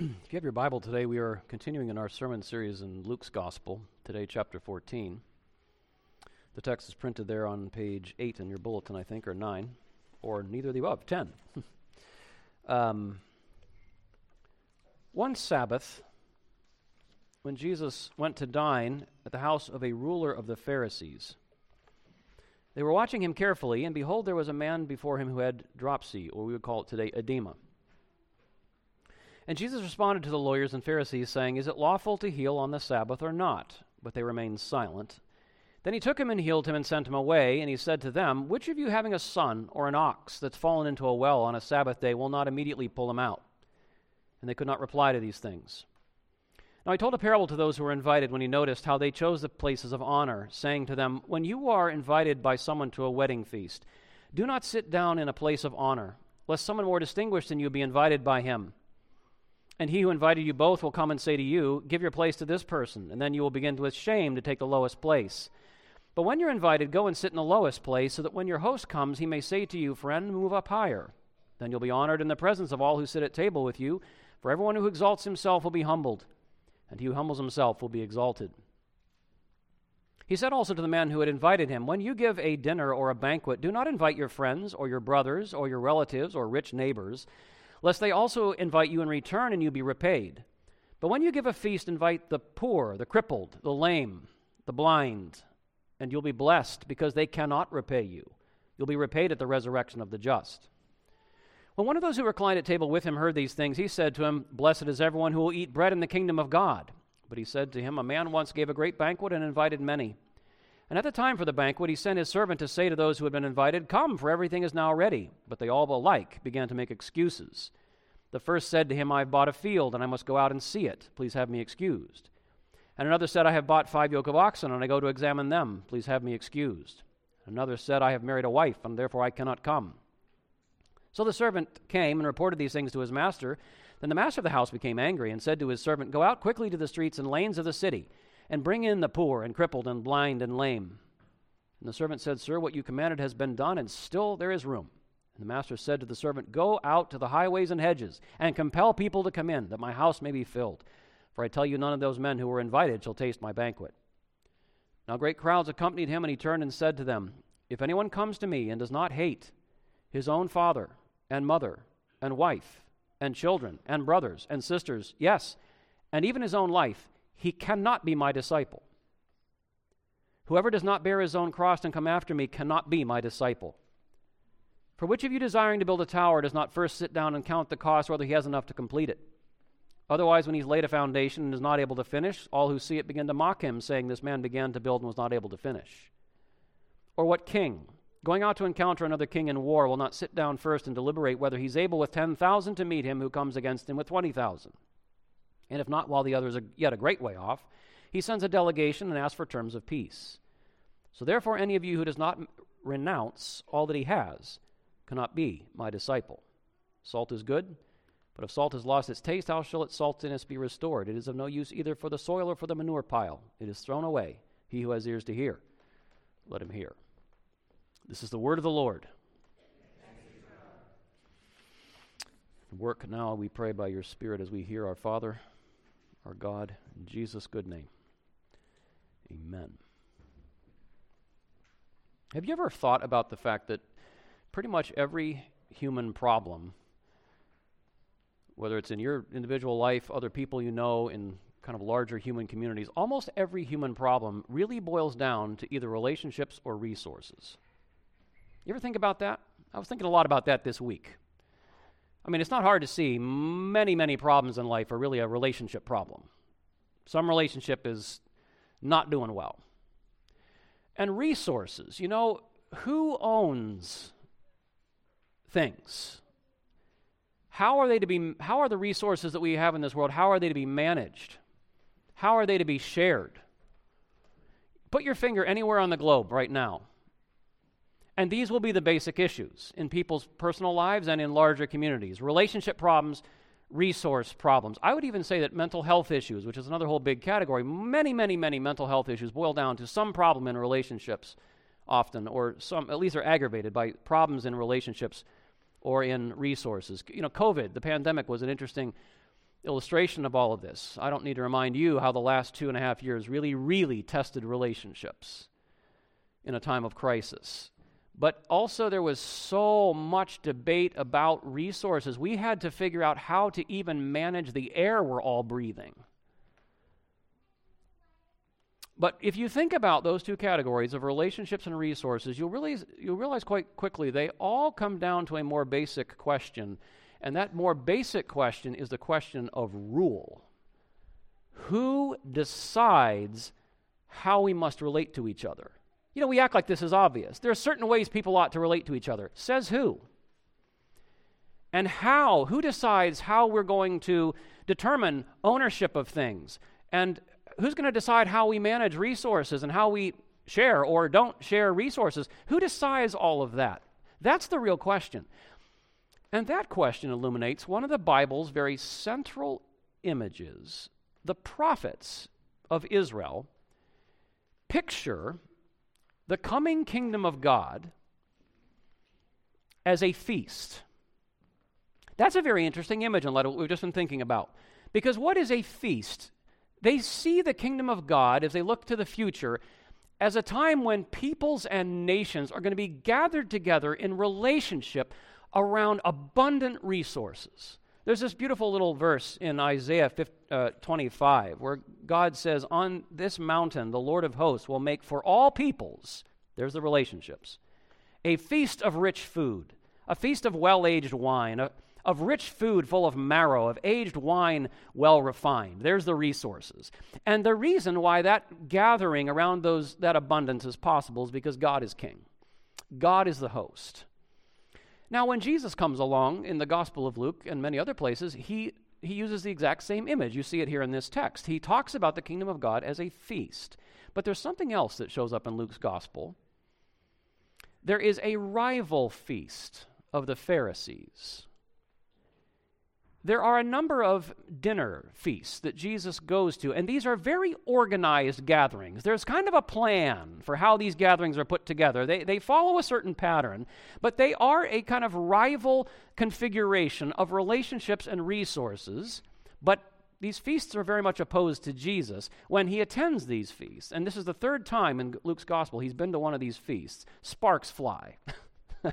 if you have your Bible today, we are continuing in our sermon series in Luke's Gospel, today, chapter 14. The text is printed there on page 8 in your bulletin, I think, or 9, or neither of the above, 10. um, one Sabbath, when Jesus went to dine at the house of a ruler of the Pharisees, they were watching him carefully, and behold, there was a man before him who had dropsy, or we would call it today edema. And Jesus responded to the lawyers and Pharisees, saying, Is it lawful to heal on the Sabbath or not? But they remained silent. Then he took him and healed him and sent him away. And he said to them, Which of you having a son or an ox that's fallen into a well on a Sabbath day will not immediately pull him out? And they could not reply to these things. Now he told a parable to those who were invited when he noticed how they chose the places of honor, saying to them, When you are invited by someone to a wedding feast, do not sit down in a place of honor, lest someone more distinguished than you be invited by him. And he who invited you both will come and say to you, Give your place to this person, and then you will begin with shame to take the lowest place. But when you're invited, go and sit in the lowest place, so that when your host comes, he may say to you, Friend, move up higher. Then you'll be honored in the presence of all who sit at table with you, for everyone who exalts himself will be humbled, and he who humbles himself will be exalted. He said also to the man who had invited him, When you give a dinner or a banquet, do not invite your friends, or your brothers, or your relatives, or rich neighbors lest they also invite you in return and you be repaid. But when you give a feast, invite the poor, the crippled, the lame, the blind, and you'll be blessed because they cannot repay you. You'll be repaid at the resurrection of the just. When one of those who reclined at table with him heard these things, he said to him, Blessed is everyone who will eat bread in the kingdom of God. But he said to him, A man once gave a great banquet and invited many. And at the time for the banquet, he sent his servant to say to those who had been invited, Come, for everything is now ready. But they all alike began to make excuses. The first said to him, I have bought a field, and I must go out and see it. Please have me excused. And another said, I have bought five yoke of oxen, and I go to examine them. Please have me excused. Another said, I have married a wife, and therefore I cannot come. So the servant came and reported these things to his master. Then the master of the house became angry and said to his servant, Go out quickly to the streets and lanes of the city and bring in the poor and crippled and blind and lame. And the servant said, Sir, what you commanded has been done, and still there is room. And the master said to the servant, Go out to the highways and hedges, and compel people to come in, that my house may be filled. For I tell you, none of those men who were invited shall taste my banquet. Now great crowds accompanied him, and he turned and said to them, If anyone comes to me and does not hate his own father and mother and wife and children and brothers and sisters, yes, and even his own life, he cannot be my disciple. Whoever does not bear his own cross and come after me cannot be my disciple. For which of you desiring to build a tower does not first sit down and count the cost whether he has enough to complete it? Otherwise, when he's laid a foundation and is not able to finish, all who see it begin to mock him, saying, This man began to build and was not able to finish. Or what king, going out to encounter another king in war, will not sit down first and deliberate whether he's able with 10,000 to meet him who comes against him with 20,000? And if not, while the others are yet a great way off, he sends a delegation and asks for terms of peace. So therefore, any of you who does not renounce all that he has cannot be my disciple. Salt is good, but if salt has lost its taste, how shall its saltiness be restored? It is of no use either for the soil or for the manure pile. It is thrown away. He who has ears to hear, let him hear. This is the word of the Lord. Work now, we pray, by your Spirit as we hear our Father our God, in Jesus' good name. Amen. Have you ever thought about the fact that pretty much every human problem, whether it's in your individual life, other people you know, in kind of larger human communities, almost every human problem really boils down to either relationships or resources? You ever think about that? I was thinking a lot about that this week. I mean, it's not hard to see many, many problems in life are really a relationship problem. Some relationship is not doing well. And resources, you know, who owns things? How are they to be how are the resources that we have in this world, how are they to be managed? How are they to be shared? Put your finger anywhere on the globe right now. And these will be the basic issues in people's personal lives and in larger communities relationship problems, resource problems. I would even say that mental health issues, which is another whole big category, many, many, many mental health issues boil down to some problem in relationships often, or some, at least are aggravated by problems in relationships or in resources. You know, COVID, the pandemic, was an interesting illustration of all of this. I don't need to remind you how the last two and a half years really, really tested relationships in a time of crisis. But also, there was so much debate about resources. We had to figure out how to even manage the air we're all breathing. But if you think about those two categories of relationships and resources, you'll realize, you'll realize quite quickly they all come down to a more basic question. And that more basic question is the question of rule. Who decides how we must relate to each other? You know, we act like this is obvious. There are certain ways people ought to relate to each other. Says who? And how? Who decides how we're going to determine ownership of things? And who's going to decide how we manage resources and how we share or don't share resources? Who decides all of that? That's the real question. And that question illuminates one of the Bible's very central images. The prophets of Israel picture the coming kingdom of God as a feast. That's a very interesting image in light of what we've just been thinking about. Because what is a feast? They see the kingdom of God as they look to the future as a time when peoples and nations are going to be gathered together in relationship around abundant resources. There's this beautiful little verse in Isaiah 50, uh, 25 where God says, On this mountain, the Lord of hosts will make for all peoples, there's the relationships, a feast of rich food, a feast of well aged wine, a, of rich food full of marrow, of aged wine well refined. There's the resources. And the reason why that gathering around those, that abundance is possible is because God is king, God is the host. Now, when Jesus comes along in the Gospel of Luke and many other places, he, he uses the exact same image. You see it here in this text. He talks about the kingdom of God as a feast. But there's something else that shows up in Luke's Gospel. There is a rival feast of the Pharisees there are a number of dinner feasts that Jesus goes to, and these are very organized gatherings. There's kind of a plan for how these gatherings are put together. They, they follow a certain pattern, but they are a kind of rival configuration of relationships and resources. But these feasts are very much opposed to Jesus when he attends these feasts. And this is the third time in Luke's gospel he's been to one of these feasts. Sparks fly.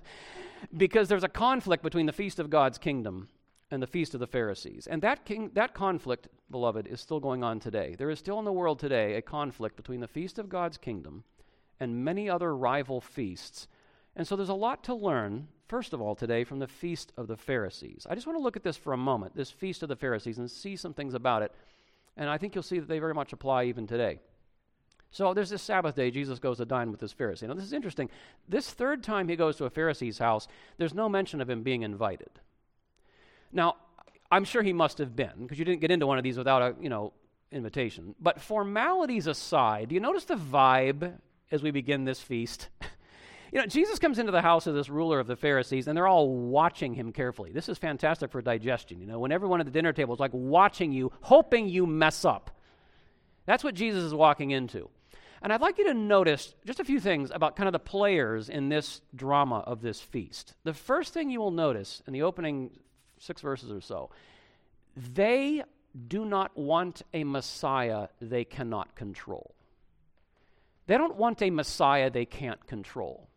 because there's a conflict between the feast of God's kingdom and the feast of the Pharisees. And that, king, that conflict, beloved, is still going on today. There is still in the world today a conflict between the feast of God's kingdom and many other rival feasts. And so there's a lot to learn, first of all, today from the feast of the Pharisees. I just want to look at this for a moment, this feast of the Pharisees, and see some things about it. And I think you'll see that they very much apply even today. So there's this Sabbath day, Jesus goes to dine with this Pharisee. Now, this is interesting. This third time he goes to a Pharisee's house, there's no mention of him being invited. Now, I'm sure he must have been, because you didn't get into one of these without a, you know, invitation. But formalities aside, do you notice the vibe as we begin this feast? you know, Jesus comes into the house of this ruler of the Pharisees, and they're all watching him carefully. This is fantastic for digestion. You know, when everyone at the dinner table is like watching you, hoping you mess up. That's what Jesus is walking into. And I'd like you to notice just a few things about kind of the players in this drama of this feast. The first thing you will notice in the opening six verses or so. They do not want a Messiah they cannot control. They don't want a Messiah they can't control.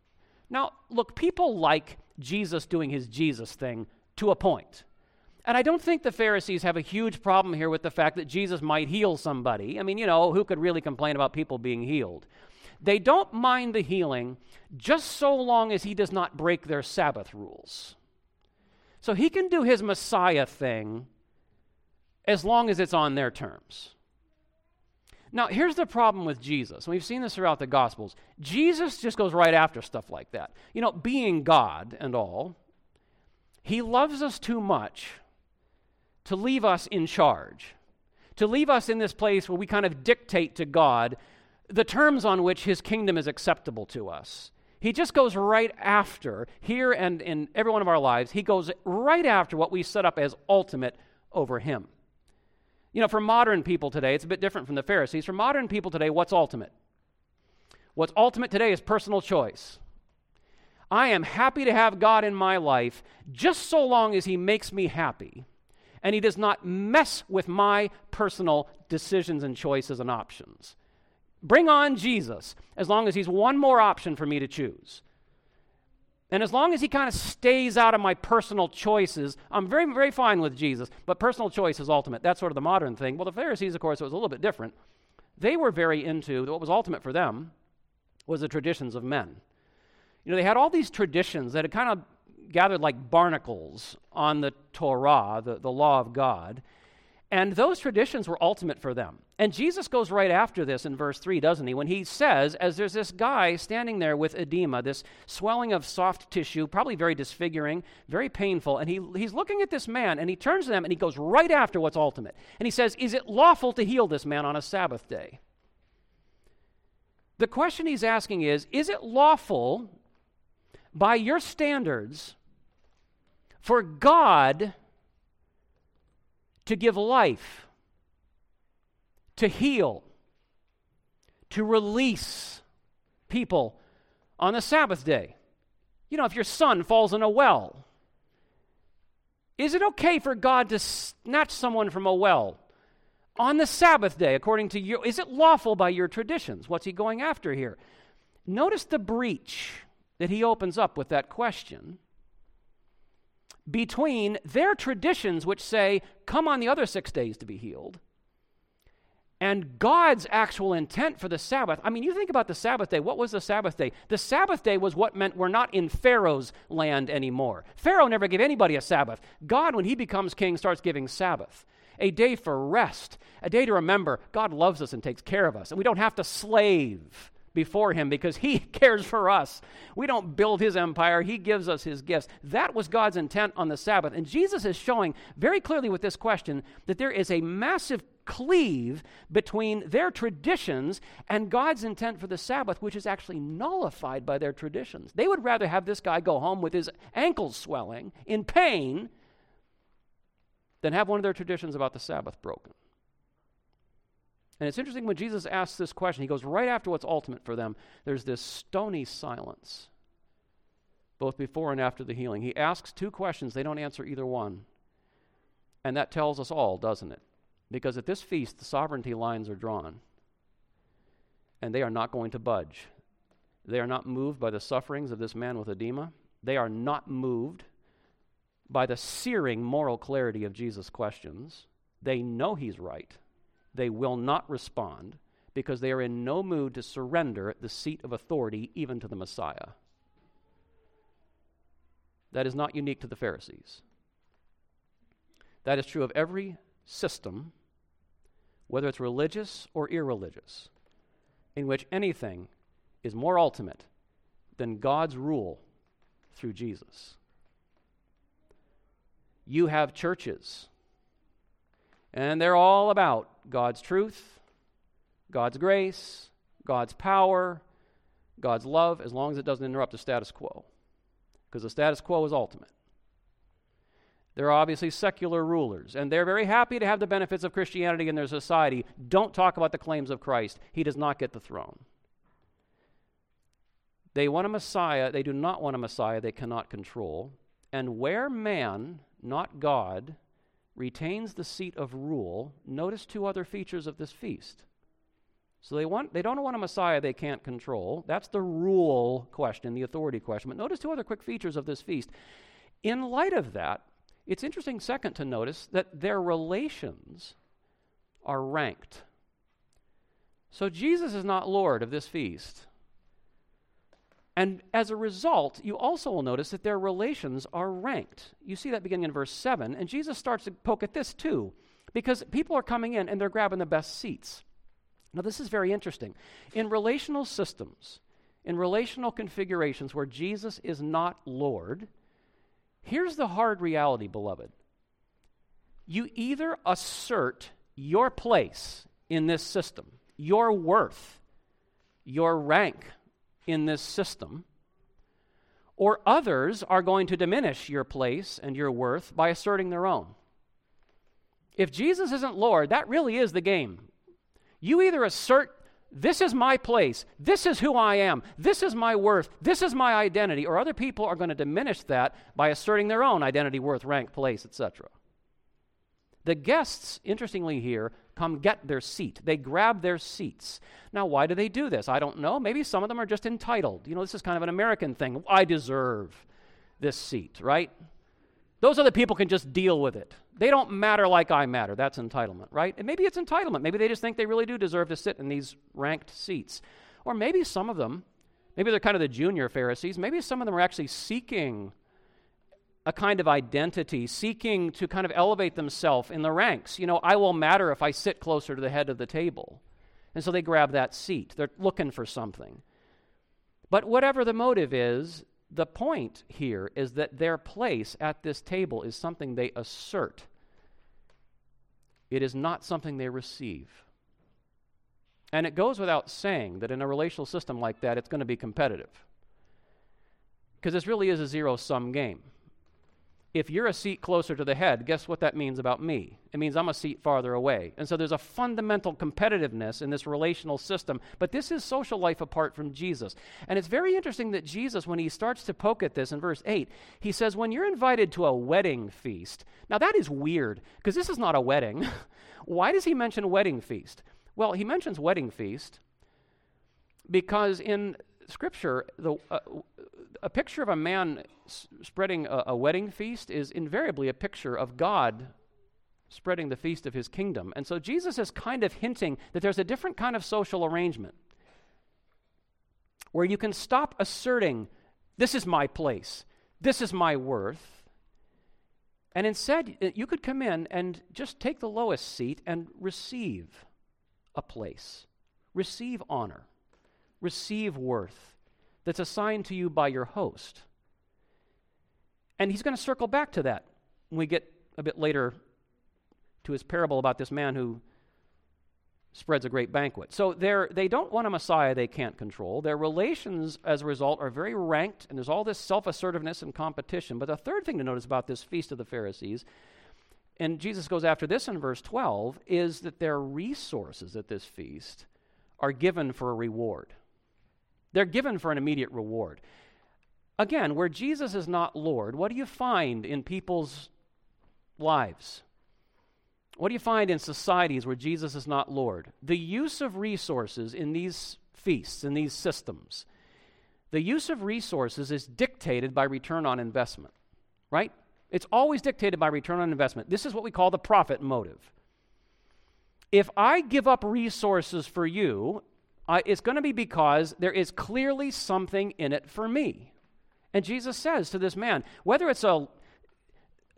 Now, look, people like Jesus doing his Jesus thing to a point. And I don't think the Pharisees have a huge problem here with the fact that Jesus might heal somebody. I mean, you know, who could really complain about people being healed? They don't mind the healing just so long as he does not break their Sabbath rules. So he can do his Messiah thing as long as it's on their terms. Now, here's the problem with Jesus. We've seen this throughout the Gospels. Jesus just goes right after stuff like that. You know, being God and all, he loves us too much to leave us in charge, to leave us in this place where we kind of dictate to God the terms on which his kingdom is acceptable to us. He just goes right after, here and in every one of our lives, he goes right after what we set up as ultimate over him. You know, for modern people today, it's a bit different from the Pharisees. For modern people today, what's ultimate? What's ultimate today is personal choice. I am happy to have God in my life just so long as He makes me happy. and he does not mess with my personal decisions and choices and options. Bring on Jesus, as long as he's one more option for me to choose. And as long as he kind of stays out of my personal choices, I'm very, very fine with Jesus. But personal choice is ultimate. That's sort of the modern thing. Well, the Pharisees, of course, it was a little bit different. They were very into what was ultimate for them was the traditions of men. You know, they had all these traditions that had kind of gathered like barnacles on the Torah, the, the law of God. And those traditions were ultimate for them. And Jesus goes right after this in verse 3, doesn't he? When he says, as there's this guy standing there with edema, this swelling of soft tissue, probably very disfiguring, very painful, and he, he's looking at this man and he turns to them and he goes right after what's ultimate. And he says, Is it lawful to heal this man on a Sabbath day? The question he's asking is Is it lawful by your standards for God to give life, to heal, to release people on the Sabbath day. You know, if your son falls in a well, is it okay for God to snatch someone from a well on the Sabbath day, according to you? Is it lawful by your traditions? What's he going after here? Notice the breach that he opens up with that question between their traditions, which say, come on the other six days to be healed, and God's actual intent for the Sabbath. I mean, you think about the Sabbath day. What was the Sabbath day? The Sabbath day was what meant we're not in Pharaoh's land anymore. Pharaoh never gave anybody a Sabbath. God, when he becomes king, starts giving Sabbath. A day for rest, a day to remember God loves us and takes care of us, and we don't have to slave before him because he cares for us. We don't build his empire, he gives us his gifts. That was God's intent on the Sabbath. And Jesus is showing very clearly with this question that there is a massive cleave between their traditions and God's intent for the Sabbath, which is actually nullified by their traditions. They would rather have this guy go home with his ankles swelling in pain than have one of their traditions about the Sabbath broken. And it's interesting when Jesus asks this question, he goes right after what's ultimate for them. There's this stony silence, both before and after the healing. He asks two questions, they don't answer either one. And that tells us all, doesn't it? Because at this feast, the sovereignty lines are drawn, and they are not going to budge. They are not moved by the sufferings of this man with edema. They are not moved by the searing moral clarity of Jesus' questions. They know he's right they will not respond because they are in no mood to surrender the seat of authority even to the Messiah. That is not unique to the Pharisees. That is true of every system, whether it's religious or irreligious, in which anything is more ultimate than God's rule through Jesus. You have churches and they're all about God's truth, God's grace, God's power, God's love, as long as it doesn't interrupt the status quo. Because the status quo is ultimate. There are obviously secular rulers, and they're very happy to have the benefits of Christianity in their society. Don't talk about the claims of Christ. He does not get the throne. They want a Messiah. They do not want a Messiah they cannot control. And where man, not God, retains the seat of rule, notice two other features of this feast. So they want they don't want a Messiah they can't control. That's the rule question, the authority question. But notice two other quick features of this feast. In light of that, it's interesting second to notice that their relations are ranked. So Jesus is not Lord of this feast. And as a result, you also will notice that their relations are ranked. You see that beginning in verse 7. And Jesus starts to poke at this too, because people are coming in and they're grabbing the best seats. Now, this is very interesting. In relational systems, in relational configurations where Jesus is not Lord, here's the hard reality, beloved. You either assert your place in this system, your worth, your rank, in this system, or others are going to diminish your place and your worth by asserting their own. If Jesus isn't Lord, that really is the game. You either assert, this is my place, this is who I am, this is my worth, this is my identity, or other people are going to diminish that by asserting their own identity, worth, rank, place, etc. The guests, interestingly here, come get their seat. They grab their seats. Now, why do they do this? I don't know. Maybe some of them are just entitled. You know, this is kind of an American thing. I deserve this seat, right? Those other people can just deal with it. They don't matter like I matter. That's entitlement, right? And maybe it's entitlement. Maybe they just think they really do deserve to sit in these ranked seats. Or maybe some of them, maybe they're kind of the junior Pharisees, maybe some of them are actually seeking a kind of identity, seeking to kind of elevate themselves in the ranks. You know, I will matter if I sit closer to the head of the table. And so they grab that seat. They're looking for something. But whatever the motive is, the point here is that their place at this table is something they assert, it is not something they receive. And it goes without saying that in a relational system like that, it's going to be competitive. Because this really is a zero sum game if you're a seat closer to the head, guess what that means about me? It means I'm a seat farther away. And so there's a fundamental competitiveness in this relational system. But this is social life apart from Jesus. And it's very interesting that Jesus, when he starts to poke at this in verse 8, he says, When you're invited to a wedding feast, now that is weird because this is not a wedding. Why does he mention wedding feast? Well, he mentions wedding feast because in Scripture, the, uh, a picture of a man s- spreading a, a wedding feast is invariably a picture of God spreading the feast of his kingdom. And so Jesus is kind of hinting that there's a different kind of social arrangement where you can stop asserting, this is my place, this is my worth. And instead, you could come in and just take the lowest seat and receive a place, receive honor, receive worth that's assigned to you by your host. And he's going to circle back to that when we get a bit later to his parable about this man who spreads a great banquet. So they don't want a Messiah they can't control. Their relations, as a result, are very ranked, and there's all this self assertiveness and competition. But the third thing to notice about this feast of the Pharisees, and Jesus goes after this in verse 12, is that their resources at this feast are given for a reward. They're given for an immediate reward. Again, where Jesus is not Lord, what do you find in people's lives? What do you find in societies where Jesus is not Lord? The use of resources in these feasts, in these systems, the use of resources is dictated by return on investment, right? It's always dictated by return on investment. This is what we call the profit motive. If I give up resources for you, uh, it's going to be because there is clearly something in it for me. And Jesus says to this man, whether it's a,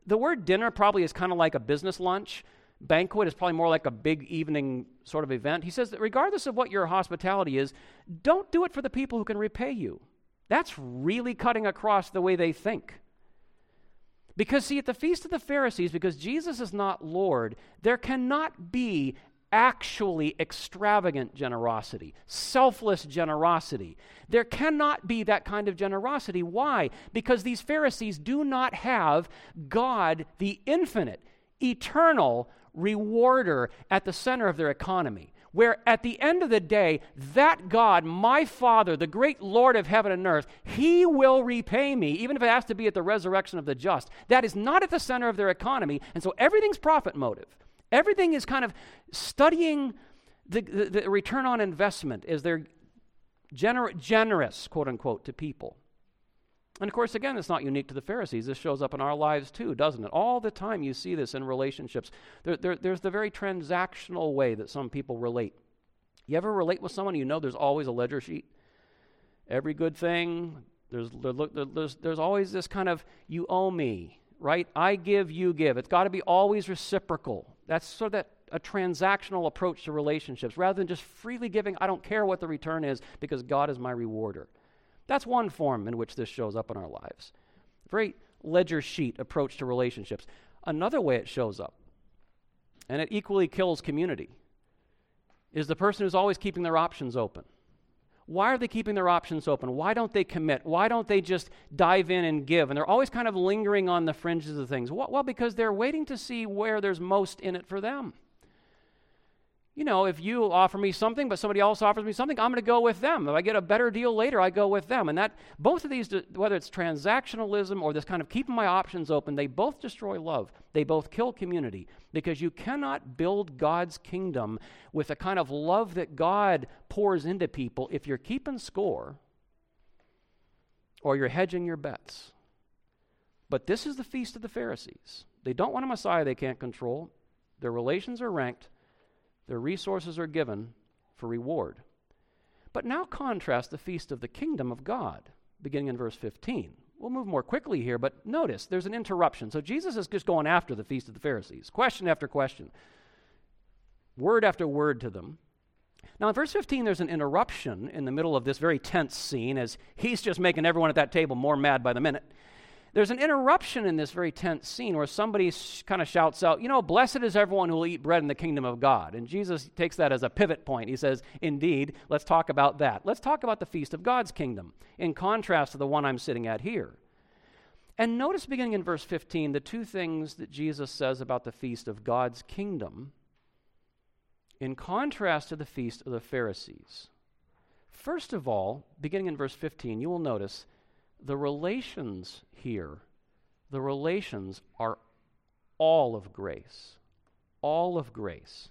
the word dinner probably is kind of like a business lunch. Banquet is probably more like a big evening sort of event. He says that regardless of what your hospitality is, don't do it for the people who can repay you. That's really cutting across the way they think. Because, see, at the Feast of the Pharisees, because Jesus is not Lord, there cannot be actually extravagant generosity, selfless generosity. There cannot be that kind of generosity. Why? Because these Pharisees do not have God, the infinite, eternal rewarder, at the center of their economy. Where at the end of the day, that God, my Father, the great Lord of heaven and earth, He will repay me, even if it has to be at the resurrection of the just. That is not at the center of their economy, and so everything's profit motive. Everything is kind of studying the, the, the return on investment as they're gener- generous, quote unquote, to people. And of course, again, it's not unique to the Pharisees. This shows up in our lives too, doesn't it? All the time you see this in relationships. There, there, there's the very transactional way that some people relate. You ever relate with someone you know there's always a ledger sheet? Every good thing, there's, there, there's, there's always this kind of, you owe me, right? I give, you give. It's got to be always reciprocal. That's sort of that, a transactional approach to relationships. Rather than just freely giving, I don't care what the return is because God is my rewarder. That's one form in which this shows up in our lives. Very ledger sheet approach to relationships. Another way it shows up, and it equally kills community, is the person who's always keeping their options open. Why are they keeping their options open? Why don't they commit? Why don't they just dive in and give? And they're always kind of lingering on the fringes of things. Well, because they're waiting to see where there's most in it for them. You know, if you offer me something, but somebody else offers me something, I'm going to go with them. If I get a better deal later, I go with them. And that, both of these, whether it's transactionalism or this kind of keeping my options open, they both destroy love. They both kill community because you cannot build God's kingdom with the kind of love that God pours into people if you're keeping score or you're hedging your bets. But this is the feast of the Pharisees. They don't want a Messiah they can't control, their relations are ranked. Their resources are given for reward. But now contrast the feast of the kingdom of God, beginning in verse 15. We'll move more quickly here, but notice there's an interruption. So Jesus is just going after the feast of the Pharisees, question after question, word after word to them. Now, in verse 15, there's an interruption in the middle of this very tense scene as he's just making everyone at that table more mad by the minute. There's an interruption in this very tense scene where somebody sh- kind of shouts out, You know, blessed is everyone who will eat bread in the kingdom of God. And Jesus takes that as a pivot point. He says, Indeed, let's talk about that. Let's talk about the feast of God's kingdom in contrast to the one I'm sitting at here. And notice beginning in verse 15 the two things that Jesus says about the feast of God's kingdom in contrast to the feast of the Pharisees. First of all, beginning in verse 15, you will notice the relations here, the relations are all of grace. All of grace.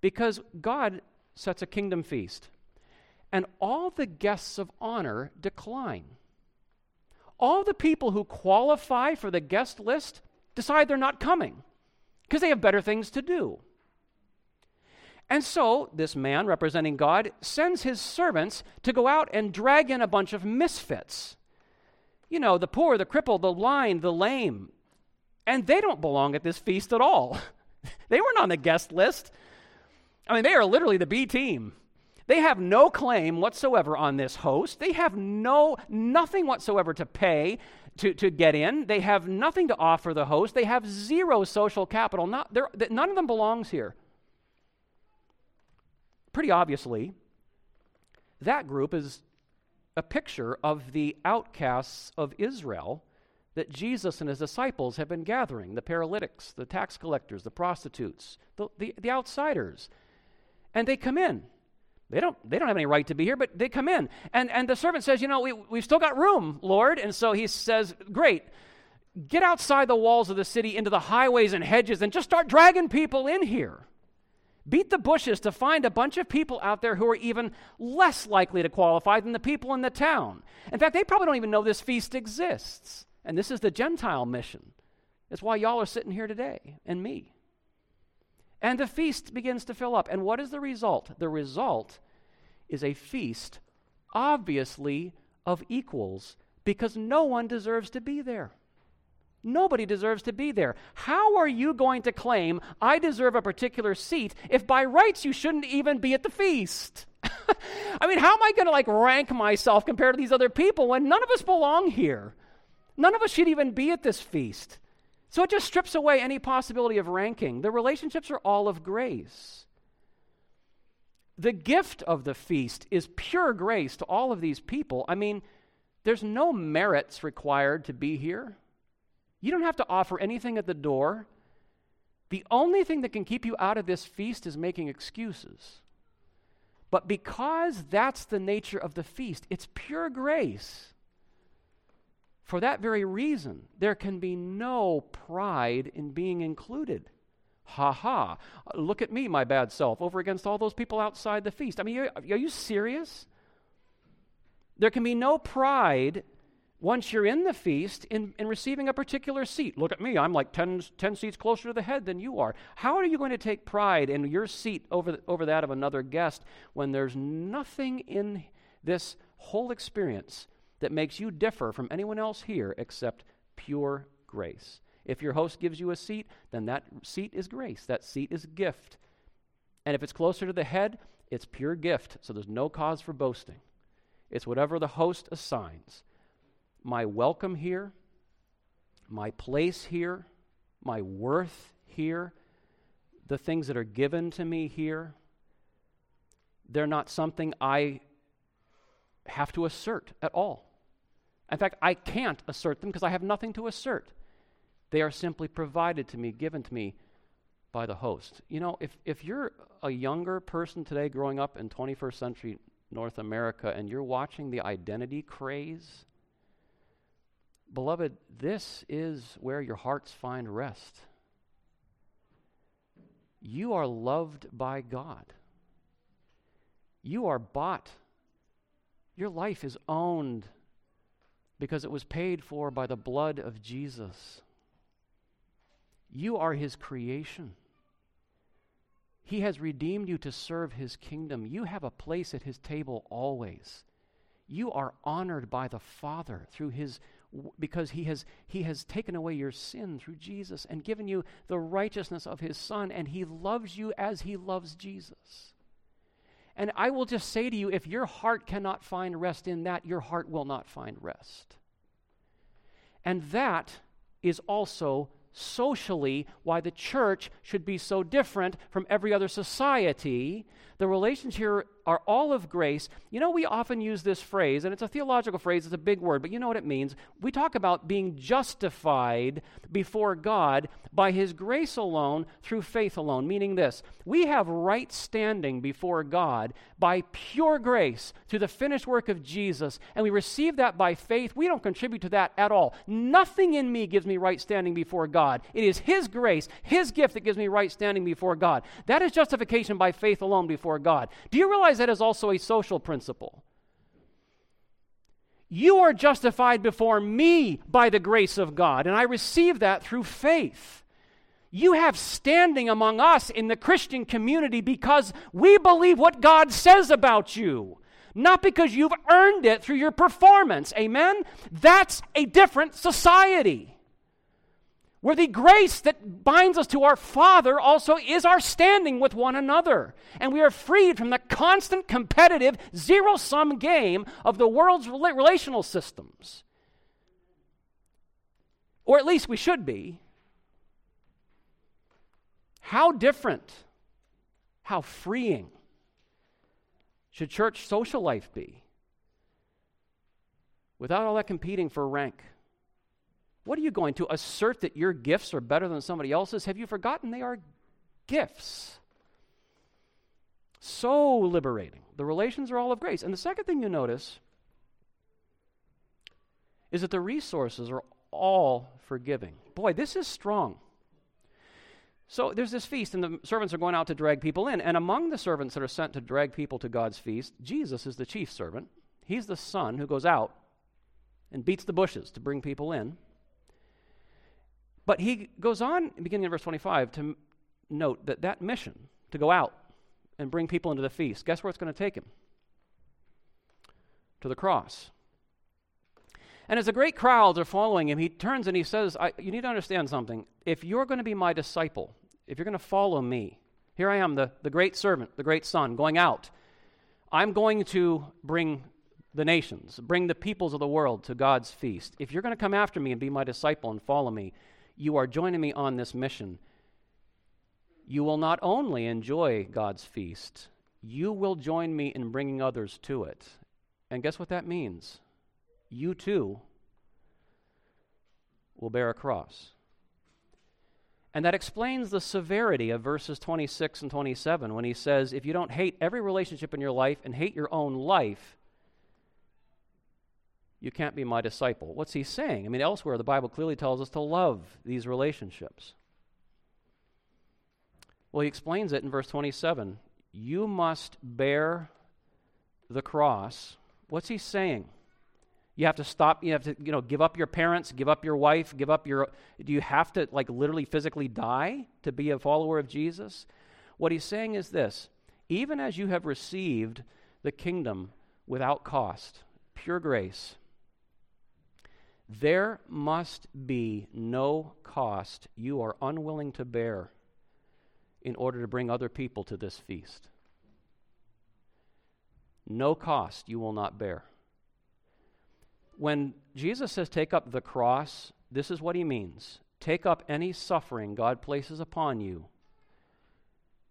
Because God sets a kingdom feast, and all the guests of honor decline. All the people who qualify for the guest list decide they're not coming because they have better things to do. And so, this man representing God sends his servants to go out and drag in a bunch of misfits you know, the poor, the crippled, the blind, the lame. And they don't belong at this feast at all. they weren't on the guest list. I mean, they are literally the B team. They have no claim whatsoever on this host. They have no nothing whatsoever to pay to, to get in. They have nothing to offer the host. They have zero social capital. Not, none of them belongs here. Pretty obviously, that group is a picture of the outcasts of Israel that Jesus and his disciples have been gathering the paralytics, the tax collectors, the prostitutes, the, the, the, outsiders. And they come in. They don't, they don't have any right to be here, but they come in. And, and the servant says, You know, we, we've still got room, Lord. And so he says, Great. Get outside the walls of the city into the highways and hedges and just start dragging people in here beat the bushes to find a bunch of people out there who are even less likely to qualify than the people in the town. In fact, they probably don't even know this feast exists. And this is the Gentile mission. That's why y'all are sitting here today, and me. And the feast begins to fill up. And what is the result? The result is a feast, obviously, of equals, because no one deserves to be there. Nobody deserves to be there. How are you going to claim I deserve a particular seat if by rights you shouldn't even be at the feast? I mean, how am I going to like rank myself compared to these other people when none of us belong here? None of us should even be at this feast. So it just strips away any possibility of ranking. The relationships are all of grace. The gift of the feast is pure grace to all of these people. I mean, there's no merits required to be here. You don't have to offer anything at the door. The only thing that can keep you out of this feast is making excuses. But because that's the nature of the feast, it's pure grace. For that very reason, there can be no pride in being included. Ha ha. Look at me, my bad self, over against all those people outside the feast. I mean, are you serious? There can be no pride once you're in the feast in, in receiving a particular seat. Look at me, I'm like 10, 10 seats closer to the head than you are. How are you going to take pride in your seat over, the, over that of another guest when there's nothing in this whole experience that makes you differ from anyone else here except pure grace? If your host gives you a seat, then that seat is grace, that seat is gift. And if it's closer to the head, it's pure gift, so there's no cause for boasting. It's whatever the host assigns my welcome here, my place here, my worth here, the things that are given to me here, they're not something I have to assert at all. In fact, I can't assert them because I have nothing to assert. They are simply provided to me, given to me by the host. You know, if, if you're a younger person today growing up in 21st century North America and you're watching the identity craze, beloved, this is where your hearts find rest. You are loved by God. You are bought. Your life is owned because it was paid for by the blood of Jesus. You are his creation. He has redeemed you to serve his kingdom. You have a place at his table always. You are honored by the Father through his because he has he has taken away your sin through Jesus and given you the righteousness of his son and he loves you as he loves Jesus. And I will just say to you if your heart cannot find rest in that, your heart will not find rest. And that is also socially why the church should be so different from every other society. The relations here are all of grace. You know, we often use this phrase, and it's a theological phrase, it's a big word, but you know what it means. We talk about being justified before God by His grace alone through faith alone, meaning this we have right standing before God by pure grace through the finished work of Jesus, and we receive that by faith. We don't contribute to that at all. Nothing in me gives me right standing before God. It is His grace, His gift that gives me right standing before God. That is justification by faith alone before God. Do you realize that is also a social principle? You are justified before me by the grace of God, and I receive that through faith. You have standing among us in the Christian community because we believe what God says about you, not because you've earned it through your performance. Amen? That's a different society. Where the grace that binds us to our Father also is our standing with one another. And we are freed from the constant competitive, zero sum game of the world's relational systems. Or at least we should be. How different, how freeing should church social life be without all that competing for rank? What are you going to assert that your gifts are better than somebody else's? Have you forgotten they are gifts? So liberating. The relations are all of grace. And the second thing you notice is that the resources are all forgiving. Boy, this is strong. So there's this feast, and the servants are going out to drag people in. And among the servants that are sent to drag people to God's feast, Jesus is the chief servant. He's the son who goes out and beats the bushes to bring people in. But he goes on, beginning in verse 25, to note that that mission to go out and bring people into the feast, guess where it's going to take him? To the cross. And as the great crowds are following him, he turns and he says, You need to understand something. If you're going to be my disciple, if you're going to follow me, here I am, the, the great servant, the great son, going out. I'm going to bring the nations, bring the peoples of the world to God's feast. If you're going to come after me and be my disciple and follow me, you are joining me on this mission, you will not only enjoy God's feast, you will join me in bringing others to it. And guess what that means? You too will bear a cross. And that explains the severity of verses 26 and 27 when he says, If you don't hate every relationship in your life and hate your own life, you can't be my disciple. What's he saying? I mean, elsewhere, the Bible clearly tells us to love these relationships. Well, he explains it in verse 27. You must bear the cross. What's he saying? You have to stop, you have to, you know, give up your parents, give up your wife, give up your do you have to like literally physically die to be a follower of Jesus? What he's saying is this, even as you have received the kingdom without cost, pure grace, there must be no cost you are unwilling to bear in order to bring other people to this feast. No cost you will not bear. When Jesus says, Take up the cross, this is what he means take up any suffering God places upon you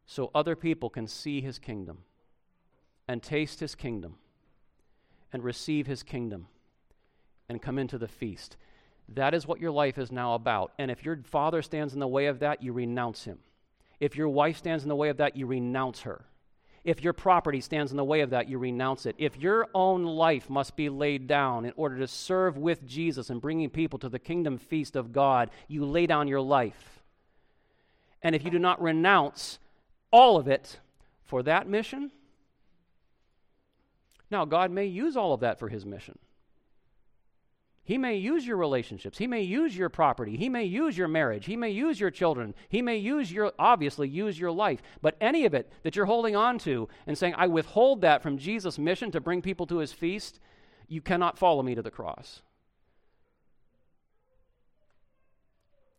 so other people can see his kingdom and taste his kingdom and receive his kingdom and come into the feast. That is what your life is now about. And if your father stands in the way of that, you renounce him. If your wife stands in the way of that, you renounce her. If your property stands in the way of that, you renounce it. If your own life must be laid down in order to serve with Jesus and bringing people to the kingdom feast of God, you lay down your life. And if you do not renounce all of it for that mission, now God may use all of that for his mission. He may use your relationships. He may use your property. He may use your marriage. He may use your children. He may use your, obviously, use your life. But any of it that you're holding on to and saying, I withhold that from Jesus' mission to bring people to his feast, you cannot follow me to the cross.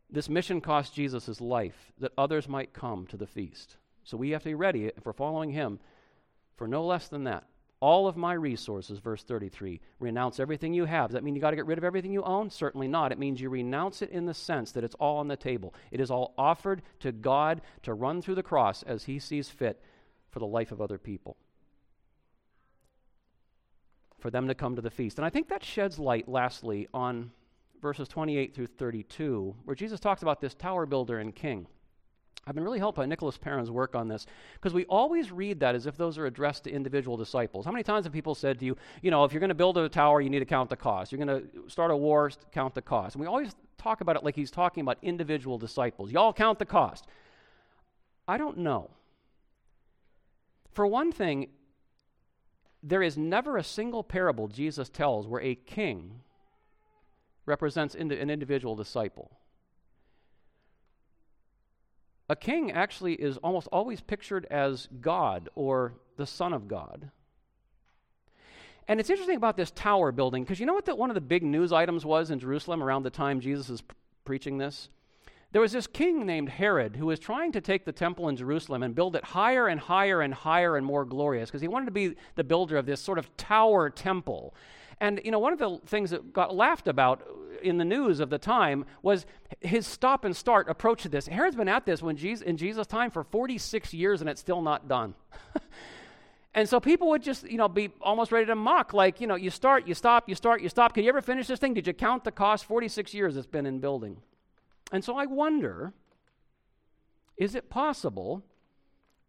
This mission cost Jesus his life that others might come to the feast. So we have to be ready, we're following him, for no less than that all of my resources, verse 33. Renounce everything you have. Does that mean you got to get rid of everything you own? Certainly not. It means you renounce it in the sense that it's all on the table. It is all offered to God to run through the cross as He sees fit for the life of other people. For them to come to the feast. And I think that sheds light, lastly, on verses 28 through 32, where Jesus talks about this tower builder and king. I've been really helped by Nicholas Perrin's work on this because we always read that as if those are addressed to individual disciples. How many times have people said to you, you know, if you're going to build a tower, you need to count the cost. You're going to start a war, count the cost. And we always talk about it like he's talking about individual disciples. Y'all count the cost. I don't know. For one thing, there is never a single parable Jesus tells where a king represents an individual disciple. A king actually is almost always pictured as God or the Son of God. And it's interesting about this tower building because you know what the, one of the big news items was in Jerusalem around the time Jesus is p- preaching this? There was this king named Herod who was trying to take the temple in Jerusalem and build it higher and higher and higher and more glorious because he wanted to be the builder of this sort of tower temple. And, you know, one of the things that got laughed about in the news of the time was his stop and start approach to this. Herod's been at this when Jesus, in Jesus' time for 46 years and it's still not done. and so people would just, you know, be almost ready to mock, like, you know, you start, you stop, you start, you stop. Can you ever finish this thing? Did you count the cost? 46 years it's been in building. And so I wonder is it possible,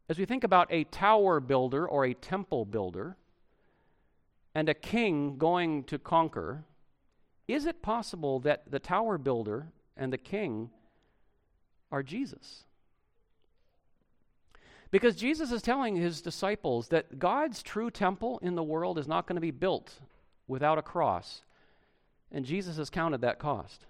as we think about a tower builder or a temple builder, and a king going to conquer, is it possible that the tower builder and the king are Jesus? Because Jesus is telling his disciples that God's true temple in the world is not going to be built without a cross. And Jesus has counted that cost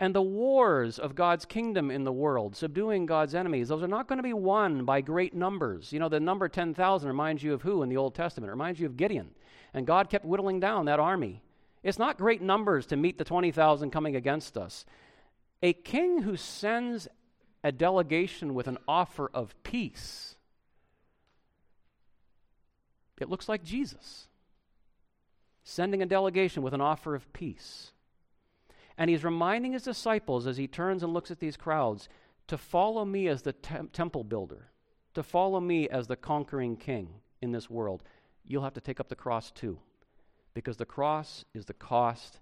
and the wars of God's kingdom in the world, subduing God's enemies, those are not going to be won by great numbers. You know, the number 10,000 reminds you of who in the Old Testament? It reminds you of Gideon. And God kept whittling down that army. It's not great numbers to meet the 20,000 coming against us. A king who sends a delegation with an offer of peace, it looks like Jesus sending a delegation with an offer of peace. And he's reminding his disciples as he turns and looks at these crowds to follow me as the tem- temple builder, to follow me as the conquering king in this world. You'll have to take up the cross too, because the cross is the cost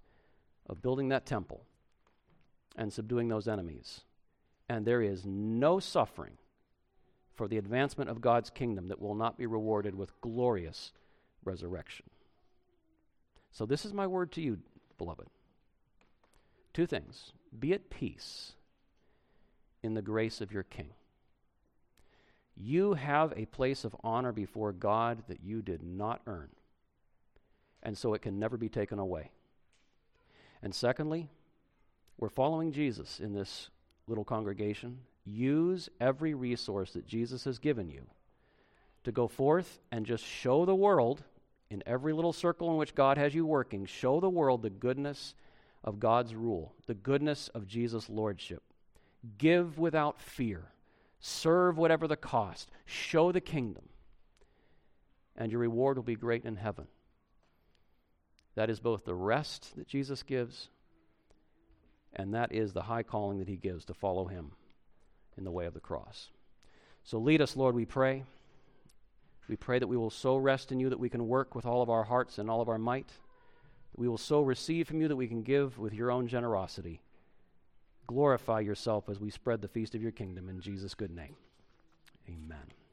of building that temple and subduing those enemies. And there is no suffering for the advancement of God's kingdom that will not be rewarded with glorious resurrection. So, this is my word to you, beloved. Two things be at peace in the grace of your King. You have a place of honor before God that you did not earn, and so it can never be taken away. And secondly, we're following Jesus in this little congregation. Use every resource that Jesus has given you to go forth and just show the world, in every little circle in which God has you working, show the world the goodness of God's rule, the goodness of Jesus' lordship. Give without fear, serve whatever the cost, show the kingdom, and your reward will be great in heaven. That is both the rest that Jesus gives, and that is the high calling that he gives to follow him in the way of the cross. So lead us, Lord, we pray. We pray that we will so rest in you that we can work with all of our hearts and all of our might we will so receive from you that we can give with your own generosity. glorify yourself as we spread the feast of your kingdom in Jesus' good name. Amen.